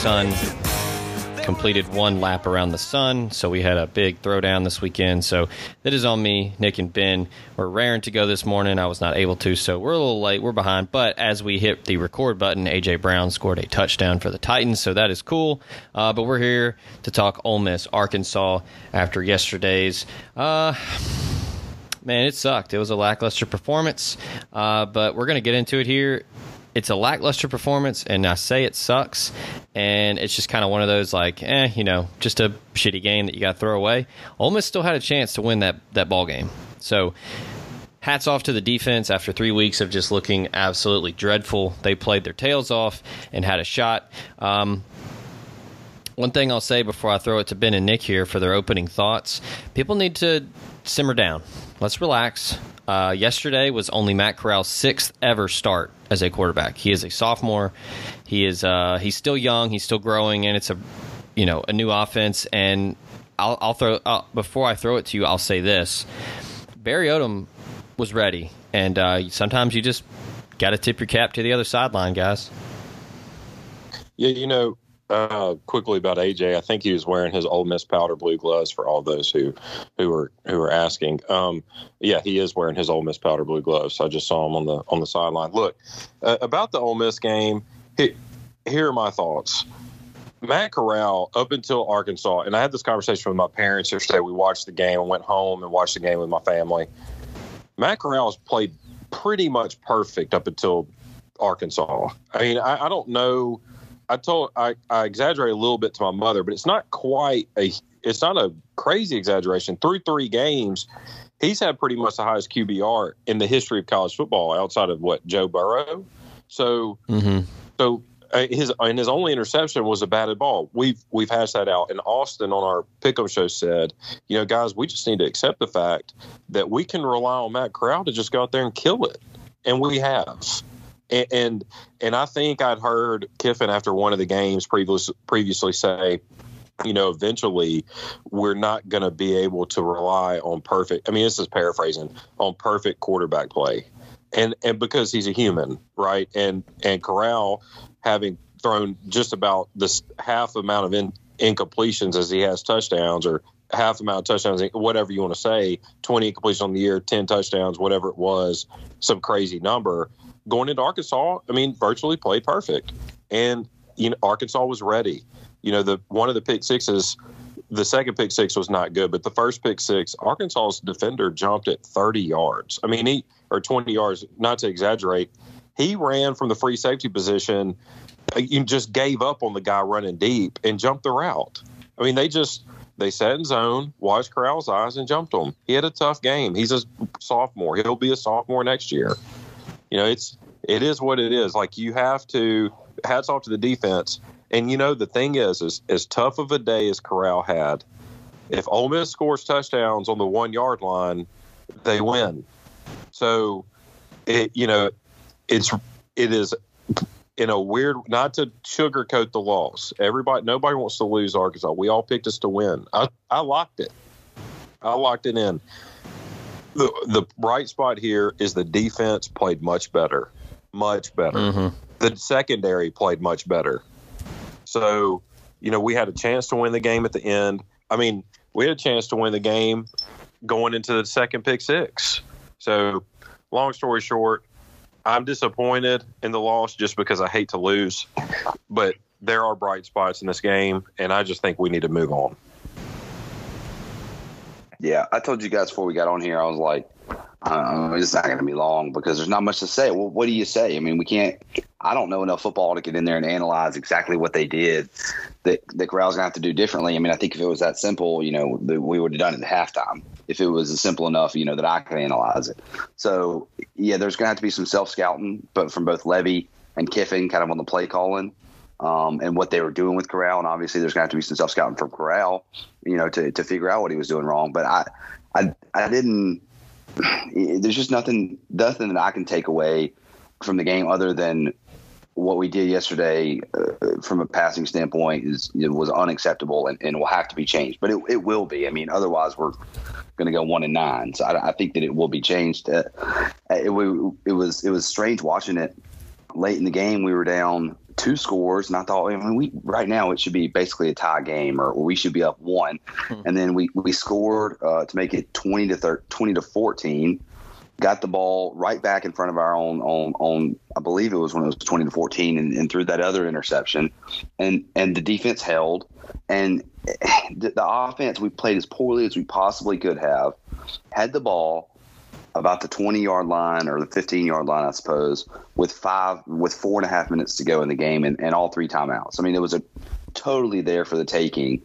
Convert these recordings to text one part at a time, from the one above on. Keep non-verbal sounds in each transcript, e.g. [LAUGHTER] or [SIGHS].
son completed one lap around the sun, so we had a big throwdown this weekend. So that is on me, Nick and Ben. We're raring to go this morning. I was not able to, so we're a little late. We're behind, but as we hit the record button, AJ Brown scored a touchdown for the Titans, so that is cool. Uh, but we're here to talk Ole Miss, Arkansas after yesterday's. Uh, man, it sucked. It was a lackluster performance, uh, but we're going to get into it here it's a lackluster performance, and I say it sucks, and it's just kind of one of those like, eh, you know, just a shitty game that you got to throw away. Ole Miss still had a chance to win that that ball game, so. Hats off to the defense after three weeks of just looking absolutely dreadful. They played their tails off and had a shot. Um, one thing I'll say before I throw it to Ben and Nick here for their opening thoughts people need to simmer down. Let's relax. Uh, yesterday was only Matt Corral's sixth ever start as a quarterback. He is a sophomore. He is uh, he's still young. He's still growing, and it's a you know a new offense. And I'll, I'll throw uh, before I throw it to you. I'll say this: Barry Odom was ready, and uh, sometimes you just got to tip your cap to the other sideline, guys. Yeah, you know, uh, quickly about AJ. I think he was wearing his Ole Miss powder blue gloves for all those who who were who were asking. Um, yeah, he is wearing his Ole Miss powder blue gloves. I just saw him on the on the sideline. Look uh, about the Ole Miss game. He, here are my thoughts. Matt Corral up until Arkansas, and I had this conversation with my parents yesterday. We watched the game and went home and watched the game with my family. Matt Corral has played pretty much perfect up until Arkansas. I mean, I, I don't know I told I, I exaggerate a little bit to my mother, but it's not quite a it's not a crazy exaggeration. Through three games, he's had pretty much the highest QBR in the history of college football, outside of what Joe Burrow. So, mm-hmm. so uh, his and his only interception was a batted ball. We've we've hashed that out. And Austin on our pickup show said, you know, guys, we just need to accept the fact that we can rely on Matt Corral to just go out there and kill it, and we have. And, and I think I'd heard Kiffin after one of the games previously previously say, you know, eventually we're not going to be able to rely on perfect. I mean, this is paraphrasing on perfect quarterback play, and and because he's a human, right? And and Corral having thrown just about this half amount of in, incompletions as he has touchdowns or half amount of touchdowns, whatever you want to say, 20 incompletions on the year, 10 touchdowns, whatever it was, some crazy number going into Arkansas, I mean, virtually played perfect. And you know, Arkansas was ready. You know, the one of the pick sixes, the second pick six was not good, but the first pick six, Arkansas's defender jumped at 30 yards. I mean, he or 20 yards, not to exaggerate. He ran from the free safety position, uh, you just gave up on the guy running deep and jumped the route. I mean, they just they sat in zone, watched Corral's eyes, and jumped him. He had a tough game. He's a sophomore. He'll be a sophomore next year you know, it's it is what it is. Like you have to hats off to the defense. And you know, the thing is, is as tough of a day as Corral had, if Ole Miss scores touchdowns on the one yard line, they win. So, it you know, it's it is in a weird not to sugarcoat the loss. Everybody, nobody wants to lose Arkansas. We all picked us to win. I I locked it. I locked it in the the bright spot here is the defense played much better, much better. Mm-hmm. The secondary played much better. So, you know, we had a chance to win the game at the end. I mean, we had a chance to win the game going into the second pick six. So, long story short, I'm disappointed in the loss just because I hate to lose, but there are bright spots in this game, and I just think we need to move on. Yeah, I told you guys before we got on here, I was like, it's not going to be long because there's not much to say. Well, what do you say? I mean, we can't. I don't know enough football to get in there and analyze exactly what they did that the Corral's going to have to do differently. I mean, I think if it was that simple, you know, we would have done it at halftime. If it was simple enough, you know, that I could analyze it. So yeah, there's going to have to be some self scouting, but from both Lebby and Kiffin, kind of on the play calling um, and what they were doing with Corral. And obviously, there's going to have to be some self scouting from Corral, you know, to, to figure out what he was doing wrong. But I, I, I didn't. [SIGHS] There's just nothing, nothing that I can take away from the game other than what we did yesterday uh, from a passing standpoint is was unacceptable and, and will have to be changed. But it, it will be. I mean, otherwise we're going to go one and nine. So I, I, think that it will be changed. Uh, it, it was it was strange watching it late in the game. We were down two scores, and I thought, I mean, we right now it should be basically a tie game, or, or we should be up one, hmm. and then we we scored uh, to make it twenty to 30, 20 to fourteen. Got the ball right back in front of our own on on I believe it was when it was twenty to fourteen, and, and threw that other interception, and and the defense held, and [SIGHS] the, the offense we played as poorly as we possibly could have, had the ball about the 20 yard line or the 15 yard line, I suppose, with five, with four and a half minutes to go in the game and, and all three timeouts. I mean, it was a totally there for the taking,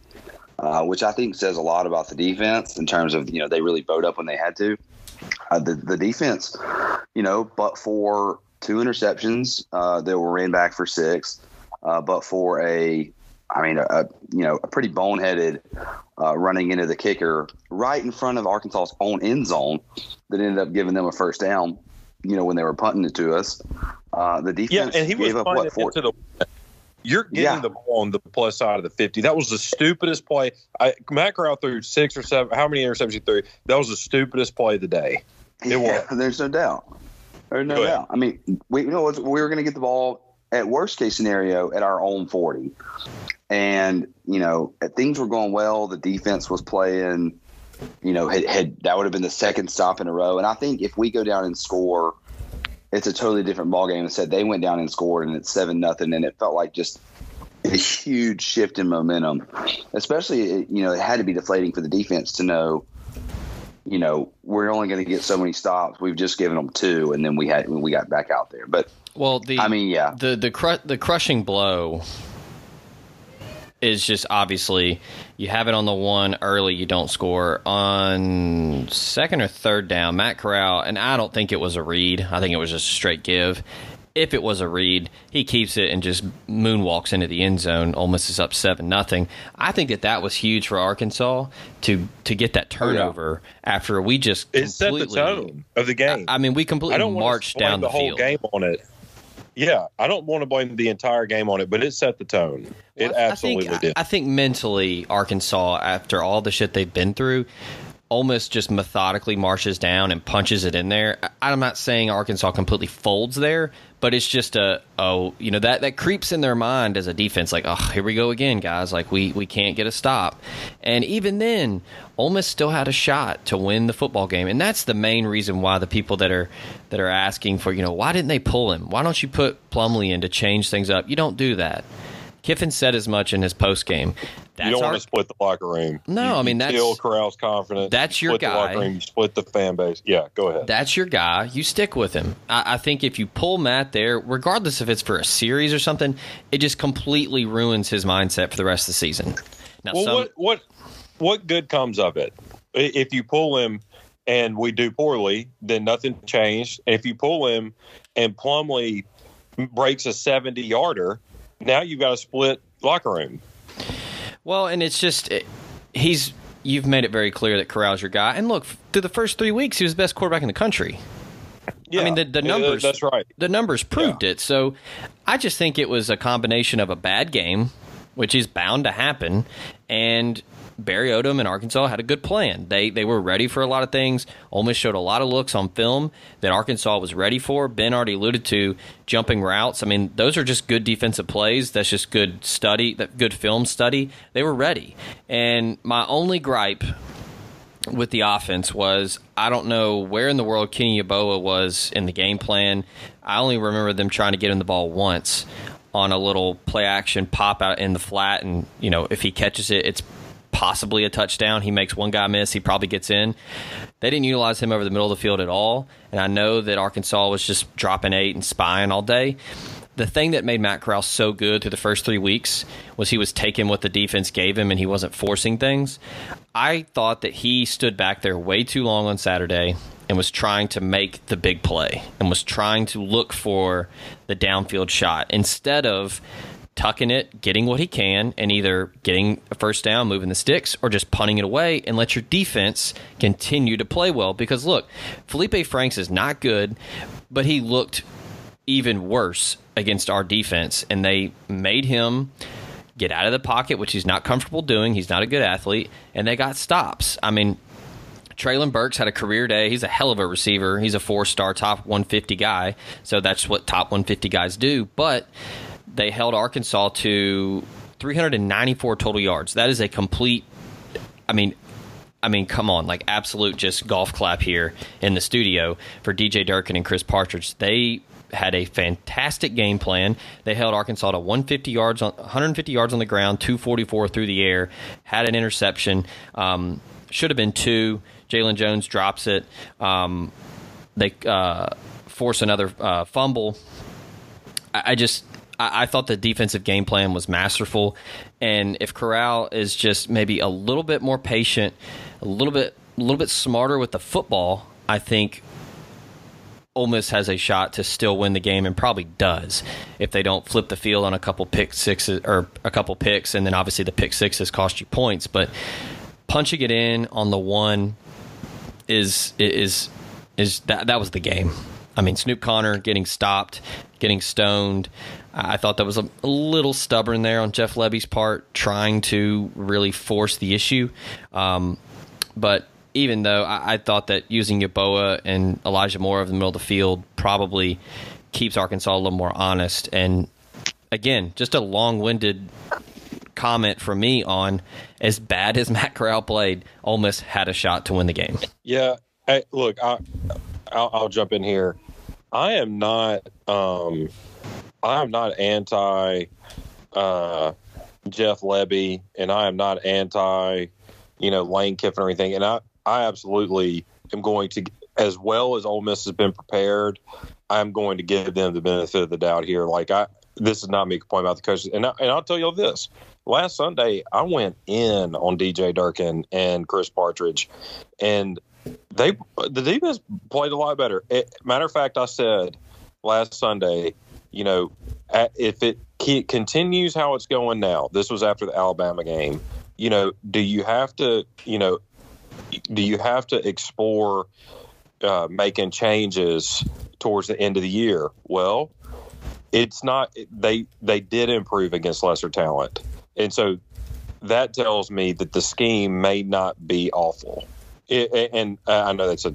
uh, which I think says a lot about the defense in terms of, you know, they really bowed up when they had to. Uh, the, the defense, you know, but for two interceptions uh, that were ran back for six, uh, but for a I mean, a, a, you know, a pretty boneheaded uh, running into the kicker right in front of Arkansas's own end zone that ended up giving them a first down. You know, when they were punting it to us, uh, the defense yeah, and he was gave up what four. The, you're getting yeah. the ball on the plus side of the 50. That was the stupidest play. I, Matt Corral threw six or seven. How many interceptions he threw? That was the stupidest play of the day. It yeah, was. [LAUGHS] There's no doubt. There's no doubt. I mean, we you know we were going to get the ball at worst case scenario at our own 40. And, you know, things were going well. The defense was playing, you know, had, had that would have been the second stop in a row. And I think if we go down and score, it's a totally different ballgame. Instead, they went down and scored, and it's seven nothing, and it felt like just a huge shift in momentum. Especially, you know, it had to be deflating for the defense to know, you know, we're only going to get so many stops. We've just given them two, and then we had we got back out there. But well, the I mean, yeah, the the cru- the crushing blow is just obviously you have it on the one early, you don't score on second or third down. Matt Corral, and I don't think it was a read. I think it was just a straight give. If it was a read, he keeps it and just moonwalks into the end zone. Ole Miss is up seven nothing. I think that that was huge for Arkansas to to get that turnover oh, yeah. after we just it set the tone of the game. I, I mean, we completely I don't marched down the, the whole field. game on it. Yeah, I don't want to blame the entire game on it, but it set the tone. It well, absolutely I think, did. I think mentally, Arkansas, after all the shit they've been through, almost just methodically marches down and punches it in there. I'm not saying Arkansas completely folds there, but it's just a oh you know that that creeps in their mind as a defense like oh here we go again guys. Like we we can't get a stop. And even then Ole Miss still had a shot to win the football game and that's the main reason why the people that are that are asking for you know why didn't they pull him? Why don't you put Plumlee in to change things up? You don't do that Kiffin said as much in his post game. you don't our, want to split the locker room. No, you, I mean that's kill Corral's confidence. That's your guy. The room, you split the fan base. Yeah, go ahead. That's your guy. You stick with him. I, I, think if you pull Matt there, regardless if it's for a series or something, it just completely ruins his mindset for the rest of the season. Now, well, some, what what what good comes of it if you pull him? And we do poorly, then nothing changed. And if you pull him and Plumlee breaks a 70 yarder, now you've got a split locker room. Well, and it's just it, he's you've made it very clear that Corral's your guy. And look, through the first three weeks, he was the best quarterback in the country. Yeah, I mean the, the numbers. That's right. The numbers proved yeah. it. So I just think it was a combination of a bad game, which is bound to happen, and Barry Odom and Arkansas had a good plan. They they were ready for a lot of things. Ole Miss showed a lot of looks on film that Arkansas was ready for. Ben already alluded to jumping routes. I mean, those are just good defensive plays. That's just good study, that good film study. They were ready. And my only gripe with the offense was I don't know where in the world Kenny Yeboah was in the game plan. I only remember them trying to get him the ball once on a little play action pop out in the flat and you know if he catches it it's possibly a touchdown. He makes one guy miss. He probably gets in. They didn't utilize him over the middle of the field at all. And I know that Arkansas was just dropping eight and spying all day. The thing that made Matt Corral so good through the first three weeks was he was taking what the defense gave him and he wasn't forcing things. I thought that he stood back there way too long on Saturday and was trying to make the big play and was trying to look for the downfield shot instead of tucking it, getting what he can, and either getting a first down, moving the sticks, or just punting it away and let your defense continue to play well. Because look, Felipe Franks is not good, but he looked even worse against our defense, and they made him get out of the pocket, which he's not comfortable doing. He's not a good athlete, and they got stops. I mean, Treylon Burks had a career day. He's a hell of a receiver. He's a four star top 150 guy. So that's what top 150 guys do. But they held Arkansas to 394 total yards. That is a complete, I mean, I mean, come on, like absolute just golf clap here in the studio for DJ Durkin and Chris Partridge. They had a fantastic game plan. They held Arkansas to 150 yards on 150 yards on the ground, 244 through the air. Had an interception. Um, should have been two. Jalen Jones drops it. Um, they uh, force another uh, fumble. I, I just I, I, thought the defensive game plan was masterful, and if Corral is just maybe a little bit more patient, a little bit a little bit smarter with the football, I think Ole Miss has a shot to still win the game and probably does if they don't flip the field on a couple pick sixes or a couple picks, and then obviously the pick sixes cost you points. But punching it in on the one is is is that that was the game. I mean, Snoop Conner getting stopped, getting stoned. I thought that was a, a little stubborn there on Jeff Lebby's part, trying to really force the issue. Um, but even though I, I, thought that using Yeboah and Elijah Moore of the middle of the field probably keeps Arkansas a little more honest. And again, just a long winded comment from me on as bad as Matt Corral played, Ole Miss had a shot to win the game. Yeah. Hey, look, I, I'll, I'll jump in here. I am not. Um, I'm not anti uh, Jeff Lebby, and I am not anti, you know, Lane Kiffin or anything. And I, I absolutely am going to, as well as Ole Miss has been prepared, I'm going to give them the benefit of the doubt here. Like I, this is not me complaining about the coaches, and I, and I'll tell you this: last Sunday I went in on DJ Durkin and Chris Partridge, and they the defense played a lot better. It, matter of fact, I said last Sunday, you know, if it continues how it's going now, this was after the Alabama game. You know, do you have to, you know, do you have to explore uh, making changes towards the end of the year? Well, it's not. They they did improve against lesser talent, and so that tells me that the scheme may not be awful. It, and I know that's a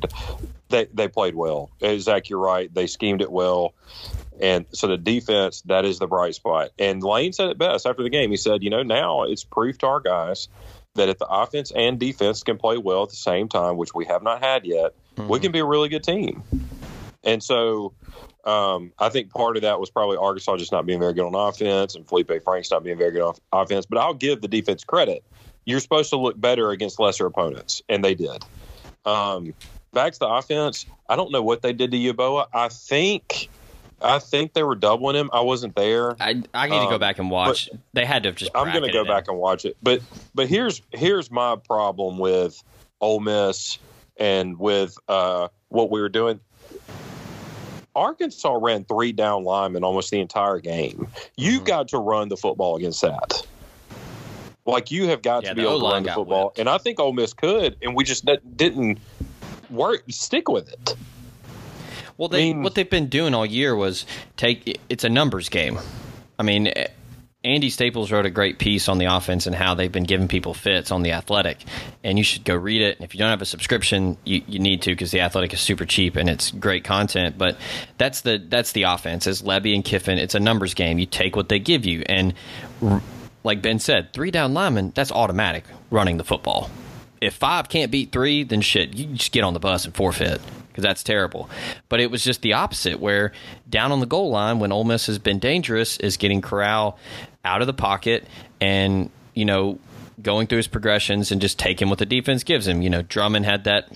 they they played well. Zach, you're right. They schemed it well. And so the defense, that is the bright spot. And Lane said it best after the game. He said, you know, now it's proof to our guys that if the offense and defense can play well at the same time, which we have not had yet, mm-hmm. we can be a really good team. And so um, I think part of that was probably Arkansas just not being very good on offense and Felipe Franks not being very good on offense. But I'll give the defense credit. You're supposed to look better against lesser opponents, and they did. Um, back to the offense, I don't know what they did to Yeboah. I think – I think they were doubling him. I wasn't there. I I need um, to go um, back and watch. They had to have just. I'm going to go back and watch it. But but here's here's my problem with Ole Miss and with uh, what we were doing. Arkansas ran three down linemen almost the entire game. You've mm-hmm. got to run the football against that. Like you have got yeah, to be able to run the football, whipped. and I think Ole Miss could, and we just didn't work stick with it. Well, they I mean, what they've been doing all year was take it's a numbers game. I mean, eh, Andy Staples wrote a great piece on the offense and how they've been giving people fits on the Athletic, and you should go read it. If you don't have a subscription, you, you need to because the Athletic is super cheap and it's great content. But that's the that's the offense. As Lebby and Kiffin, it's a numbers game. You take what they give you, and like Ben said, three down linemen that's automatic running the football. If five can't beat three, then shit, you just get on the bus and forfeit because that's terrible. But it was just the opposite, where down on the goal line, when Ole Miss has been dangerous, is getting Corral out of the pocket and you know going through his progressions and just taking what the defense gives him. You know, Drummond had that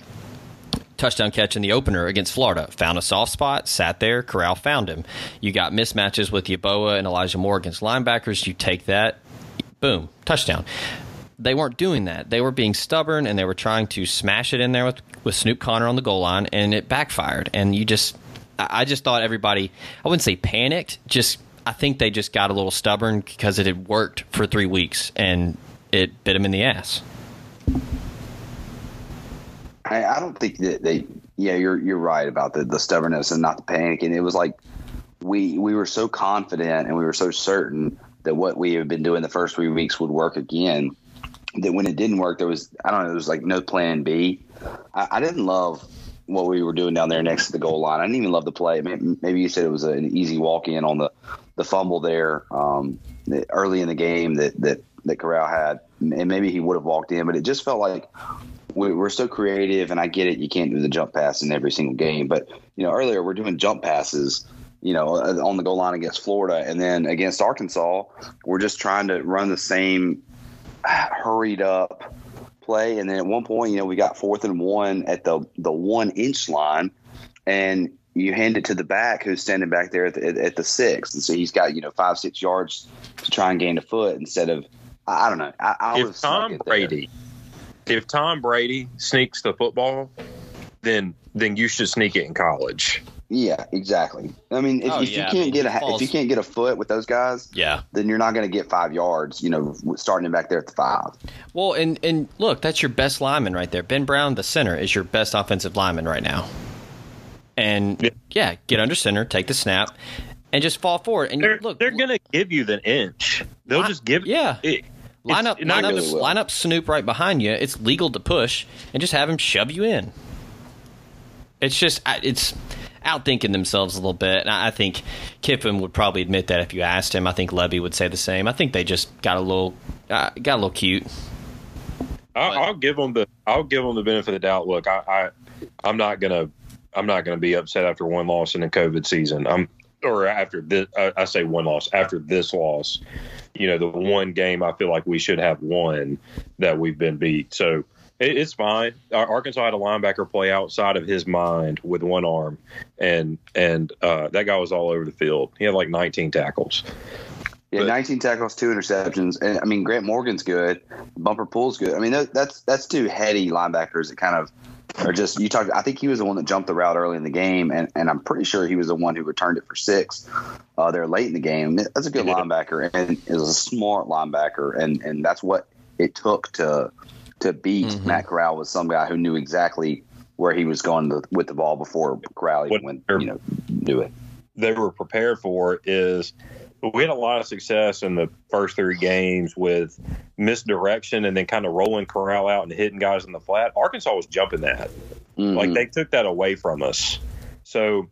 touchdown catch in the opener against Florida. Found a soft spot, sat there. Corral found him. You got mismatches with Yeboah and Elijah Moore against linebackers. You take that, boom, touchdown they weren't doing that. They were being stubborn and they were trying to smash it in there with, with Snoop Conner on the goal line, and it backfired. And you just, I just thought everybody, I wouldn't say panicked, just I think they just got a little stubborn because it had worked for three weeks and it bit them in the ass. I, I don't think that they. Yeah, you're you're right about the the stubbornness and not the panic. And it was like we we were so confident and we were so certain that what we had been doing the first three weeks would work again. That when it didn't work, there was I don't know, there was like no plan B. I, I didn't love what we were doing down there next to the goal line. I didn't even love the play. Maybe, you said it was an easy walk in on the the fumble there um, early in the game that that that Corral had, and maybe he would have walked in, but it just felt like we, are so creative. And I get it, you can't do the jump pass in every single game, but you know earlier we're doing jump passes. You know, uh, on the goal line against Florida, and then against Arkansas, we're just trying to run the same hurried up play. And then at one point, you know, we got fourth and one at the the one inch line, and you hand it to the back who's standing back there at the, at the six, and so he's got you know five six yards to try and gain a foot instead of I, don't know. I, I if Tom Brady, if Tom Brady sneaks the football, then then you should sneak it in college. Yeah, exactly. I mean, if, oh, if yeah, you can't I mean, get a falls. if you can't get a foot with those guys, yeah, then you're not going to get five yards. You know, starting back there at the five. Well, and and look, that's your best lineman right there. Ben Brown, the center, is your best offensive lineman right now. And yeah, yeah get under center, take the snap, and just fall forward. And they're, look, they're going to give you the inch. They'll just give. Yeah. It, line up, line up, line up Snoop right behind you. It's legal to push, and just have him shove you in. It's just it's outthinking themselves a little bit. And I think Kiffin would probably admit that if you asked him. I think Lebby would say the same. I think they just got a little uh, got a little cute. I'll, I'll, give them the I'll give them the benefit of the doubt. Look, I, I I'm not gonna I'm not gonna be upset after one loss in a COVID season. I'm or after this I, I say one loss after this loss. You know, the one game I feel like we should have won that we've been beat. So it, it's fine. Arkansas had a linebacker play outside of his mind with one arm, and and uh, that guy was all over the field. He had like 19 tackles. Yeah, but, 19 tackles, two interceptions, and I mean Grant Morgan's good. Bumper Pool's good. I mean that's that's two heady linebackers that kind of are just you talked. I think he was the one that jumped the route early in the game, and, and I'm pretty sure he was the one who returned it for six. Uh, there late in the game. That's a good linebacker, and is a smart linebacker, and and that's what it took to to beat mm-hmm. Matt Corral was some guy who knew exactly where he was going to, with the ball before Corral even went, you know, do it. They were prepared for is we had a lot of success in the first three games with misdirection and then kind of rolling Corral out and hitting guys in the flat. Arkansas was jumping that. Mm-hmm. Like they took that away from us. So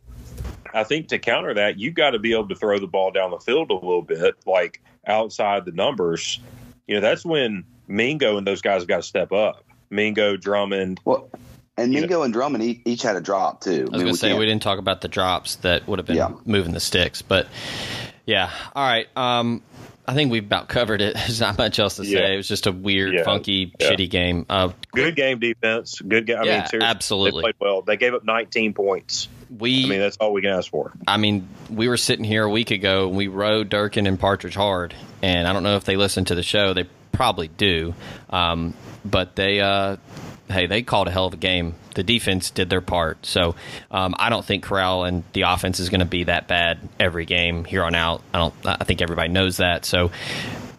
I think to counter that, you've got to be able to throw the ball down the field a little bit, like outside the numbers. You know, that's when Mingo and those guys have got to step up. Mingo, Drummond. Well, and Mingo know. and Drummond each had a drop too. I was I mean, going to say we didn't talk about the drops that would have been yeah. moving the sticks, but yeah. All right. Um, I think we've about covered it. [LAUGHS] There's not much else to say. Yeah. It was just a weird, yeah. funky, yeah. shitty game. Uh, good game defense. Good game. I yeah, mean, seriously, absolutely. They played well. They gave up 19 points. We. I mean, that's all we can ask for. I mean, we were sitting here a week ago and we rode Durkin and Partridge hard, and I don't know if they listened to the show. They probably do, um, but they. Uh, hey, they called a hell of a game. The defense did their part. So um, I don't think Corral and the offense is going to be that bad every game here on out. I don't. I think everybody knows that. So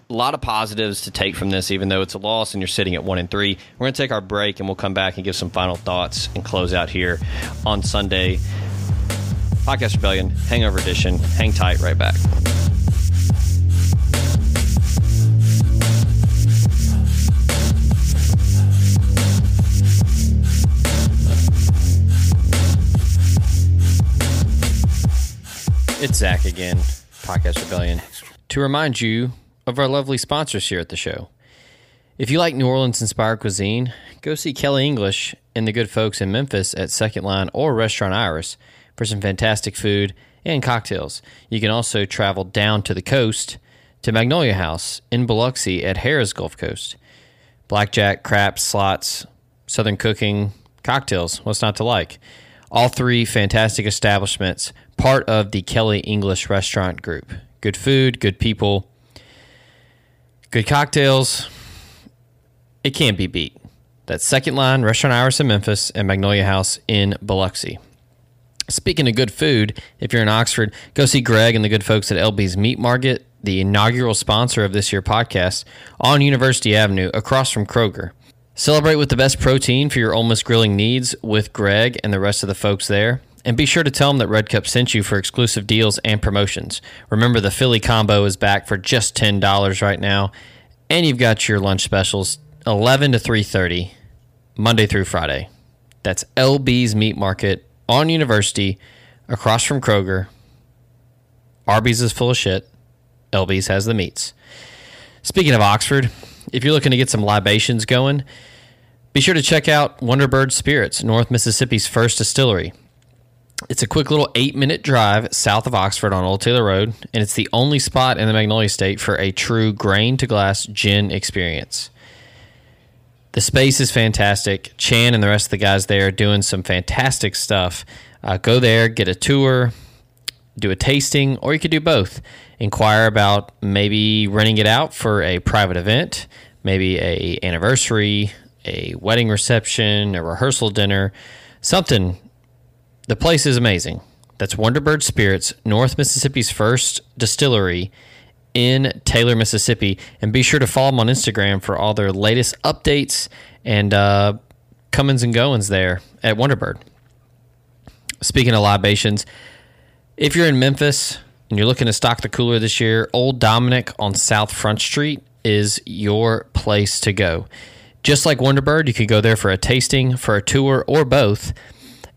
a lot of positives to take from this, even though it's a loss and you're sitting at one and three. We're going to take our break and we'll come back and give some final thoughts and close out here on Sunday. Podcast Rebellion, Hangover Edition. Hang tight, right back. It's Zach again, Podcast Rebellion, to remind you of our lovely sponsors here at the show. If you like New Orleans inspired cuisine, go see Kelly English and the good folks in Memphis at Second Line or Restaurant Iris for some fantastic food and cocktails. You can also travel down to the coast to Magnolia House in Biloxi at Harrah's Gulf Coast. Blackjack, craps, slots, southern cooking, cocktails, what's not to like? All three fantastic establishments, part of the Kelly English Restaurant Group. Good food, good people, good cocktails. It can't be beat. That's Second Line, Restaurant Iris in Memphis, and Magnolia House in Biloxi. Speaking of good food, if you're in Oxford, go see Greg and the good folks at LB's Meat Market, the inaugural sponsor of this year podcast, on University Avenue across from Kroger. Celebrate with the best protein for your Miss grilling needs with Greg and the rest of the folks there. And be sure to tell them that Red Cup sent you for exclusive deals and promotions. Remember, the Philly combo is back for just $10 right now. And you've got your lunch specials 11 to 3.30, Monday through Friday. That's LB's Meat Market on University, across from Kroger. Arby's is full of shit. LB's has the meats. Speaking of Oxford, if you're looking to get some libations going, be sure to check out Wonderbird Spirits, North Mississippi's first distillery. It's a quick little eight minute drive south of Oxford on Old Taylor Road, and it's the only spot in the Magnolia State for a true grain to glass gin experience. The space is fantastic. Chan and the rest of the guys there are doing some fantastic stuff. Uh, go there, get a tour, do a tasting, or you could do both. Inquire about maybe renting it out for a private event, maybe a anniversary, a wedding reception, a rehearsal dinner, something the place is amazing. That's Wonderbird Spirits, North Mississippi's first distillery in Taylor, Mississippi. And be sure to follow them on Instagram for all their latest updates and uh, comings and goings there at Wonderbird. Speaking of libations, if you're in Memphis and you're looking to stock the cooler this year, Old Dominick on South Front Street is your place to go. Just like Wonderbird, you can go there for a tasting, for a tour, or both.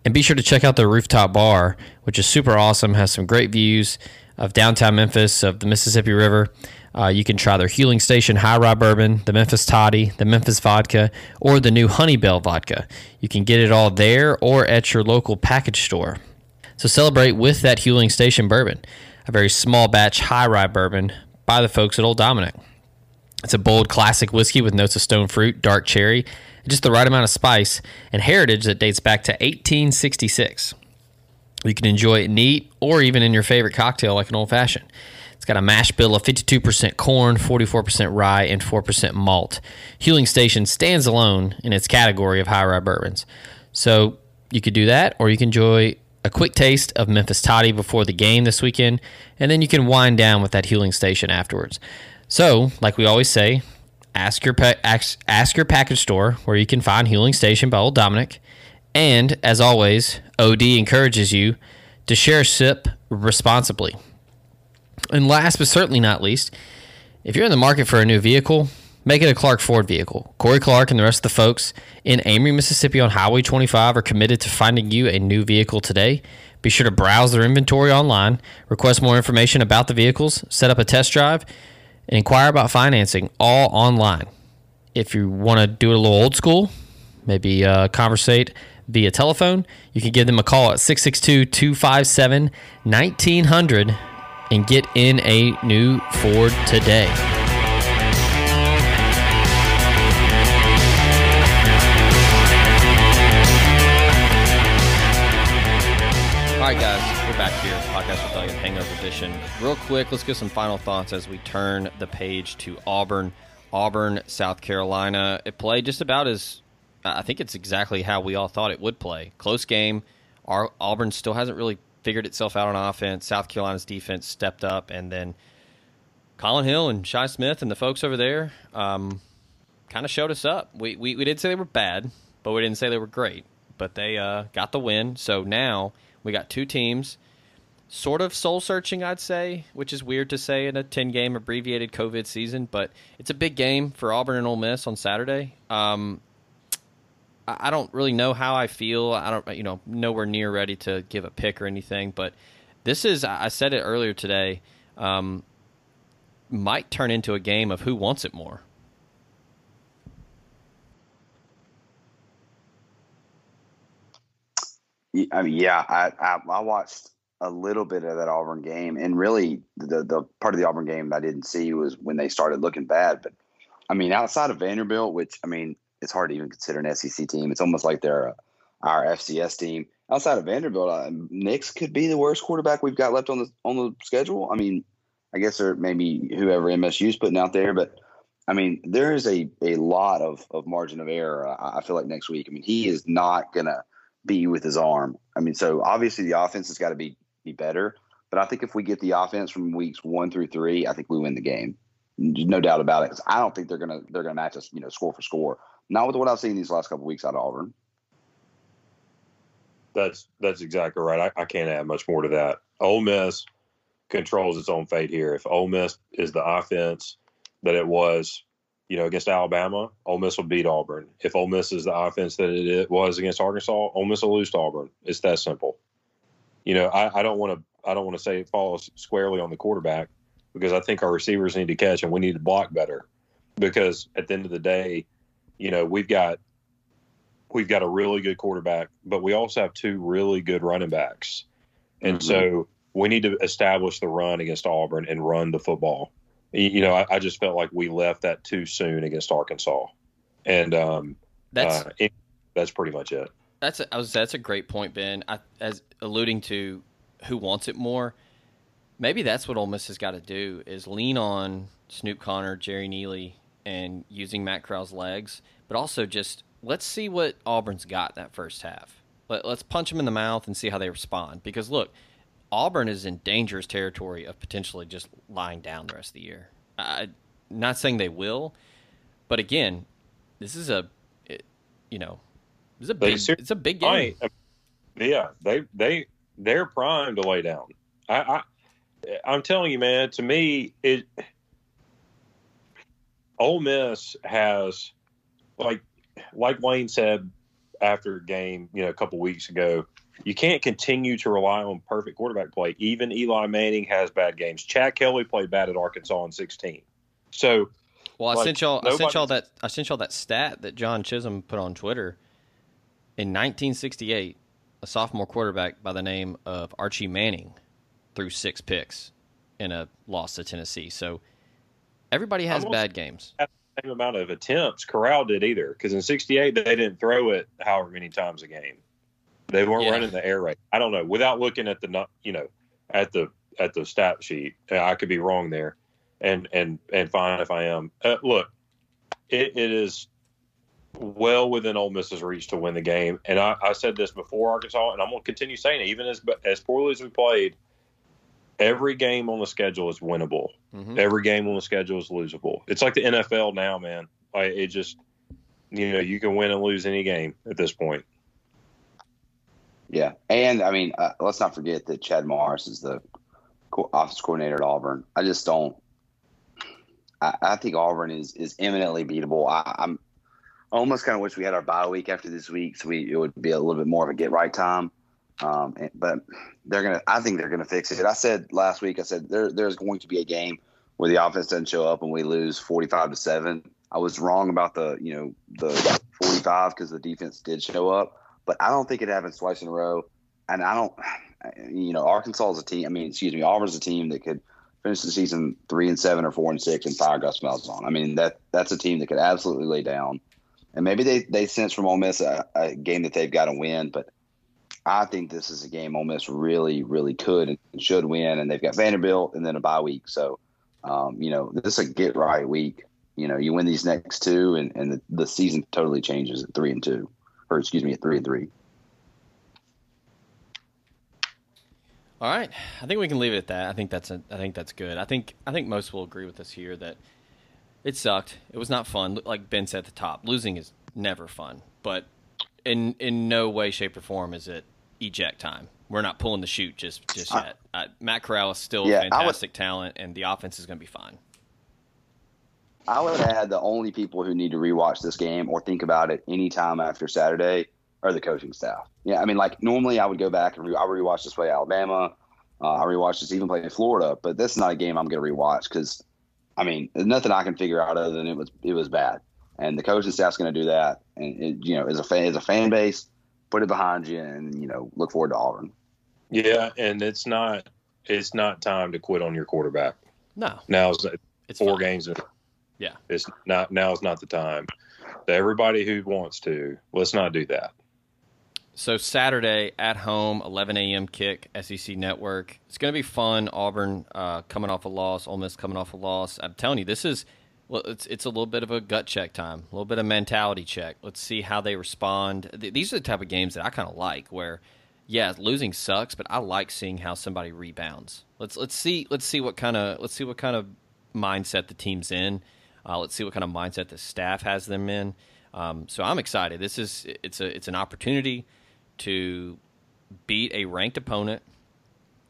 And be sure to check out their rooftop bar, which is super awesome, has some great views of downtown Memphis, of the Mississippi River. Uh, you can try their Huling Station High Rye Bourbon, the Memphis Toddy, the Memphis Vodka, or the new Honeybell Vodka. You can get it all there or at your local package store. So celebrate with that Huling Station bourbon, a very small batch high rye bourbon by the folks at Old Dominick. It's a bold classic whiskey with notes of stone fruit, dark cherry, just the right amount of spice, and heritage that dates back to 1866. You can enjoy it neat or even in your favorite cocktail like an old fashioned. It's got a mash bill of 52% corn, 44% rye, and 4% malt. Huling Station stands alone in its category of high rye bourbons. So you could do that, or you can enjoy a quick taste of Memphis Toddy before the game this weekend, and then you can wind down with that Huling Station afterwards. So, like we always say, ask your pa- ask, ask your package store where you can find Huling Station by Old Dominick. And as always, OD encourages you to share sip responsibly. And last but certainly not least, if you're in the market for a new vehicle, make it a Clark Ford vehicle. Corey Clark and the rest of the folks in Amory, Mississippi on Highway 25 are committed to finding you a new vehicle today. Be sure to browse their inventory online, request more information about the vehicles, set up a test drive, and inquire about financing all online. If you want to do it a little old school, maybe uh, conversate via telephone, you can give them a call at 662 257 1900 and get in a new Ford today. Right, guys, we're back here. Podcast Rebellion Hangover Edition. Real quick, let's get some final thoughts as we turn the page to Auburn. Auburn, South Carolina. It played just about as I think it's exactly how we all thought it would play. Close game. Our, Auburn still hasn't really figured itself out on offense. South Carolina's defense stepped up, and then Collin Hill and Shi Smith and the folks over there um, kind of showed us up. We, we we did say they were bad, but we didn't say they were great. But they uh, got the win. So now we got two teams, sort of soul searching, I'd say, which is weird to say in a ten game abbreviated COVID season. But it's a big game for Auburn and Ole Miss on Saturday. Um, I don't really know how I feel. I don't, you know, nowhere near ready to give a pick or anything. But this is, I said it earlier today, um, might turn into a game of who wants it more. I mean, yeah, I, I, I watched a little bit of that Auburn game, and really the the part of the Auburn game I didn't see was when they started looking bad. But I mean, outside of Vanderbilt, which I mean, it's hard to even consider an SEC team. It's almost like they're a, our FCS team. Outside of Vanderbilt, uh, Nix could be the worst quarterback we've got left on the on the schedule. I mean, I guess there maybe whoever MSU's putting out there, but I mean, there is a a lot of of margin of error. Uh, I feel like next week. I mean, he is not gonna you with his arm. I mean, so obviously the offense has got to be be better. But I think if we get the offense from weeks one through three, I think we win the game. No doubt about it. I don't think they're gonna they're gonna match us, you know, score for score. Not with what I've seen these last couple weeks out of Auburn. That's that's exactly right. I, I can't add much more to that. Ole Miss controls its own fate here. If Ole Miss is the offense that it was, you know, against Alabama, Ole Miss will beat Auburn. If Ole Miss is the offense that it was against Arkansas, Ole Miss will lose to Auburn. It's that simple. You know, I, I don't want to I don't want to say it falls squarely on the quarterback because I think our receivers need to catch and we need to block better. Because at the end of the day, you know, we've got we've got a really good quarterback, but we also have two really good running backs. And mm-hmm. so we need to establish the run against Auburn and run the football. You know, I, I just felt like we left that too soon against Arkansas, and um, that's uh, it, that's pretty much it. That's a, I was that's a great point, Ben. I, as alluding to who wants it more, maybe that's what Ole Miss has got to do is lean on Snoop Conner, Jerrion Ealy, and using Matt Corral's legs, but also just let's see what Auburn's got that first half. Let, let's punch them in the mouth and see how they respond. Because look, Auburn is in dangerous territory of potentially just lying down the rest of the year. I, not saying they will, but again, this is a, it, you know, it's a big, it's a big game. I, yeah, they they they're primed to lay down. I, I I'm telling you, man. To me, it Ole Miss has like like Lane said after a game, you know, a couple weeks ago, you can't continue to rely on perfect quarterback play. Even Eli Manning has bad games. Chad Kelly played bad at Arkansas in 16. So, well, I like, sent y'all. I sent y'all that. I sent y'all that stat that John Chisholm put on Twitter. In 1968, a sophomore quarterback by the name of Archie Manning threw six picks in a loss to Tennessee. So everybody has bad games same amount of attempts Corral did either. Because in '68 they didn't throw it however many times a game. They weren't yeah. running the air raid. I don't know. Without looking at the you know at the at the stat sheet, I could be wrong there, and and and fine if I am. Uh, look, it, it is well within Ole Miss's reach to win the game, and I, I said this before Arkansas, and I'm going to continue saying it. Even as as poorly as we played, every game on the schedule is winnable. Mm-hmm. Every game on the schedule is losable. It's like the NFL now, man. Like it just, you know, you can win and lose any game at this point. Yeah, and I mean, uh, let's not forget that Chad Morris is the co- office coordinator at Auburn. I just don't. I, I think Auburn is is eminently beatable. I, I'm almost kind of wish we had our bye week after this week, so we it would be a little bit more of a get right time. Um, and, but they're gonna. I think they're gonna fix it. I said last week. I said there, there's going to be a game where the offense doesn't show up and we lose 45 to seven. I was wrong about the you know the 45 because the defense did show up, but I don't think it happens twice in a row. And I don't, you know, Arkansas is a team. I mean, excuse me, Auburn's a team that could finish the season three and seven or four and six and fire Gus Malzahn. I mean that that's a team that could absolutely lay down. And maybe they they sense from Ole Miss a, a game that they've got to win, but I think this is a game Ole Miss really, really could and should win, and they've got Vanderbilt and then a bye week. So, um, you know, this is a get right week. You know, you win these next two, and, and the, the season totally changes at three and two, or excuse me, at three and three. All right, I think we can leave it at that. I think that's a, I think that's good. I think I think most will agree with us here that it sucked. It was not fun. Like Ben said at the top, losing is never fun, but in in no way, shape, or form is it eject time. We're not pulling the chute just just yet. Uh, Matt Corral is still yeah, a fantastic would, talent, and the offense is going to be fine. I would add the only people who need to rewatch this game or think about it anytime after Saturday are the coaching staff. Yeah, I mean, like normally I would go back and re- I rewatch this play Alabama. Uh, I rewatched this even play in Florida, but this is not a game I'm going to rewatch because, I mean, there's nothing I can figure out other than it was it was bad and the coaching staff's going to do that. And it, you know, as a fan, as a fan base, put it behind you, and you know, look forward to Auburn. Yeah, and it's not it's not time to quit on your quarterback. No, now it's four fine. games. Yeah, it's not now is not the time. To everybody who wants to, let's not do that. So Saturday at home, 11 a.m. kick, SEC Network. It's going to be fun. Auburn uh, coming off a loss, Ole Miss coming off a loss. I'm telling you, this is well, it's it's a little bit of a gut check time, a little bit of mentality check. Let's see how they respond. These are the type of games that I kind of like, where yeah, losing sucks, but I like seeing how somebody rebounds. Let's let's see let's see what kind of let's see what kind of mindset the team's in. Uh, let's see what kind of mindset the staff has them in. Um, so I'm excited. This is it's a it's an opportunity to beat a ranked opponent,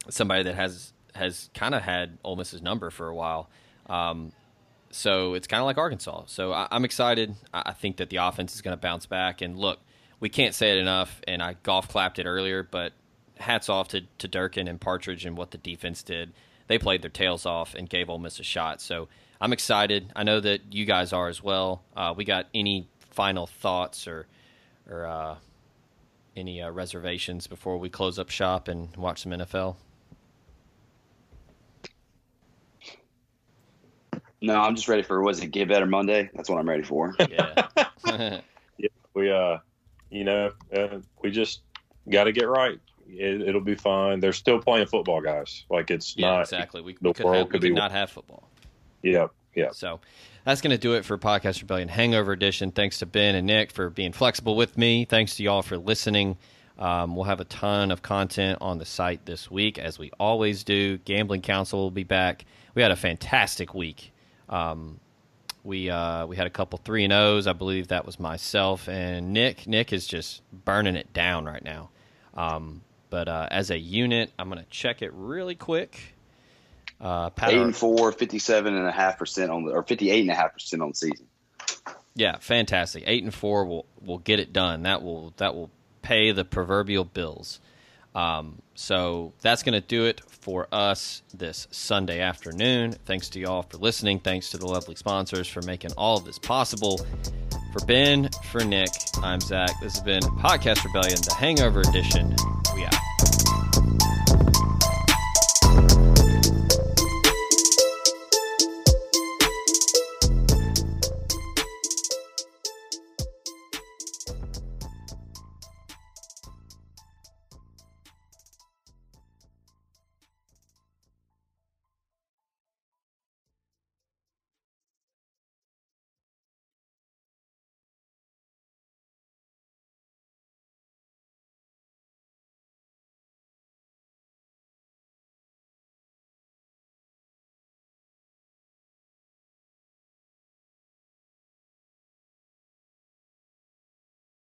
somebody that has has kind of had Ole Miss's number for a while. Um, so it's kind of like Arkansas. So I, am excited. I think that the offense is going to bounce back. And look, we can't say it enough. And I golf clapped it earlier, but hats off to, to Durkin and Partridge and what the defense did. They played their tails off and gave Ole Miss a shot. So I'm excited. I know that you guys are as well. Uh, we got any final thoughts or or uh, any uh, reservations before we close up shop and watch some NFL? No, I'm just ready for was it Get Better Monday? That's what I'm ready for. [LAUGHS] Yeah. [LAUGHS] yeah we uh, you know, uh, we just got to get right. It, will be fine. They're still playing football, guys. Like it's yeah, not exactly. We, the we could, world have, we could, could not have football. Yeah, yeah. So that's going to do it for Podcast Rebellion Hangover Edition. Thanks to Ben and Nick for being flexible with me. Thanks to y'all for listening. Um, we'll have a ton of content on the site this week, as we always do. Gambling Council will be back. We had a fantastic week. Um, we uh, we had a couple three and O's. I believe that was myself and Nick. Nick is just burning it down right now. Um, but uh, as a unit, I'm going to check it really quick. Uh, Pat, eight and four, 57 and a half percent on the, or 58 and a half percent on the season. Yeah, fantastic. Eight and four will will get it done. That will that will pay the proverbial bills. Um, so that's going to do it for us this Sunday afternoon. Thanks to y'all for listening. Thanks to the lovely sponsors for making all of this possible. For Ben, for Nick, I'm Zach. This has been Podcast Rebellion, the Hangover Edition.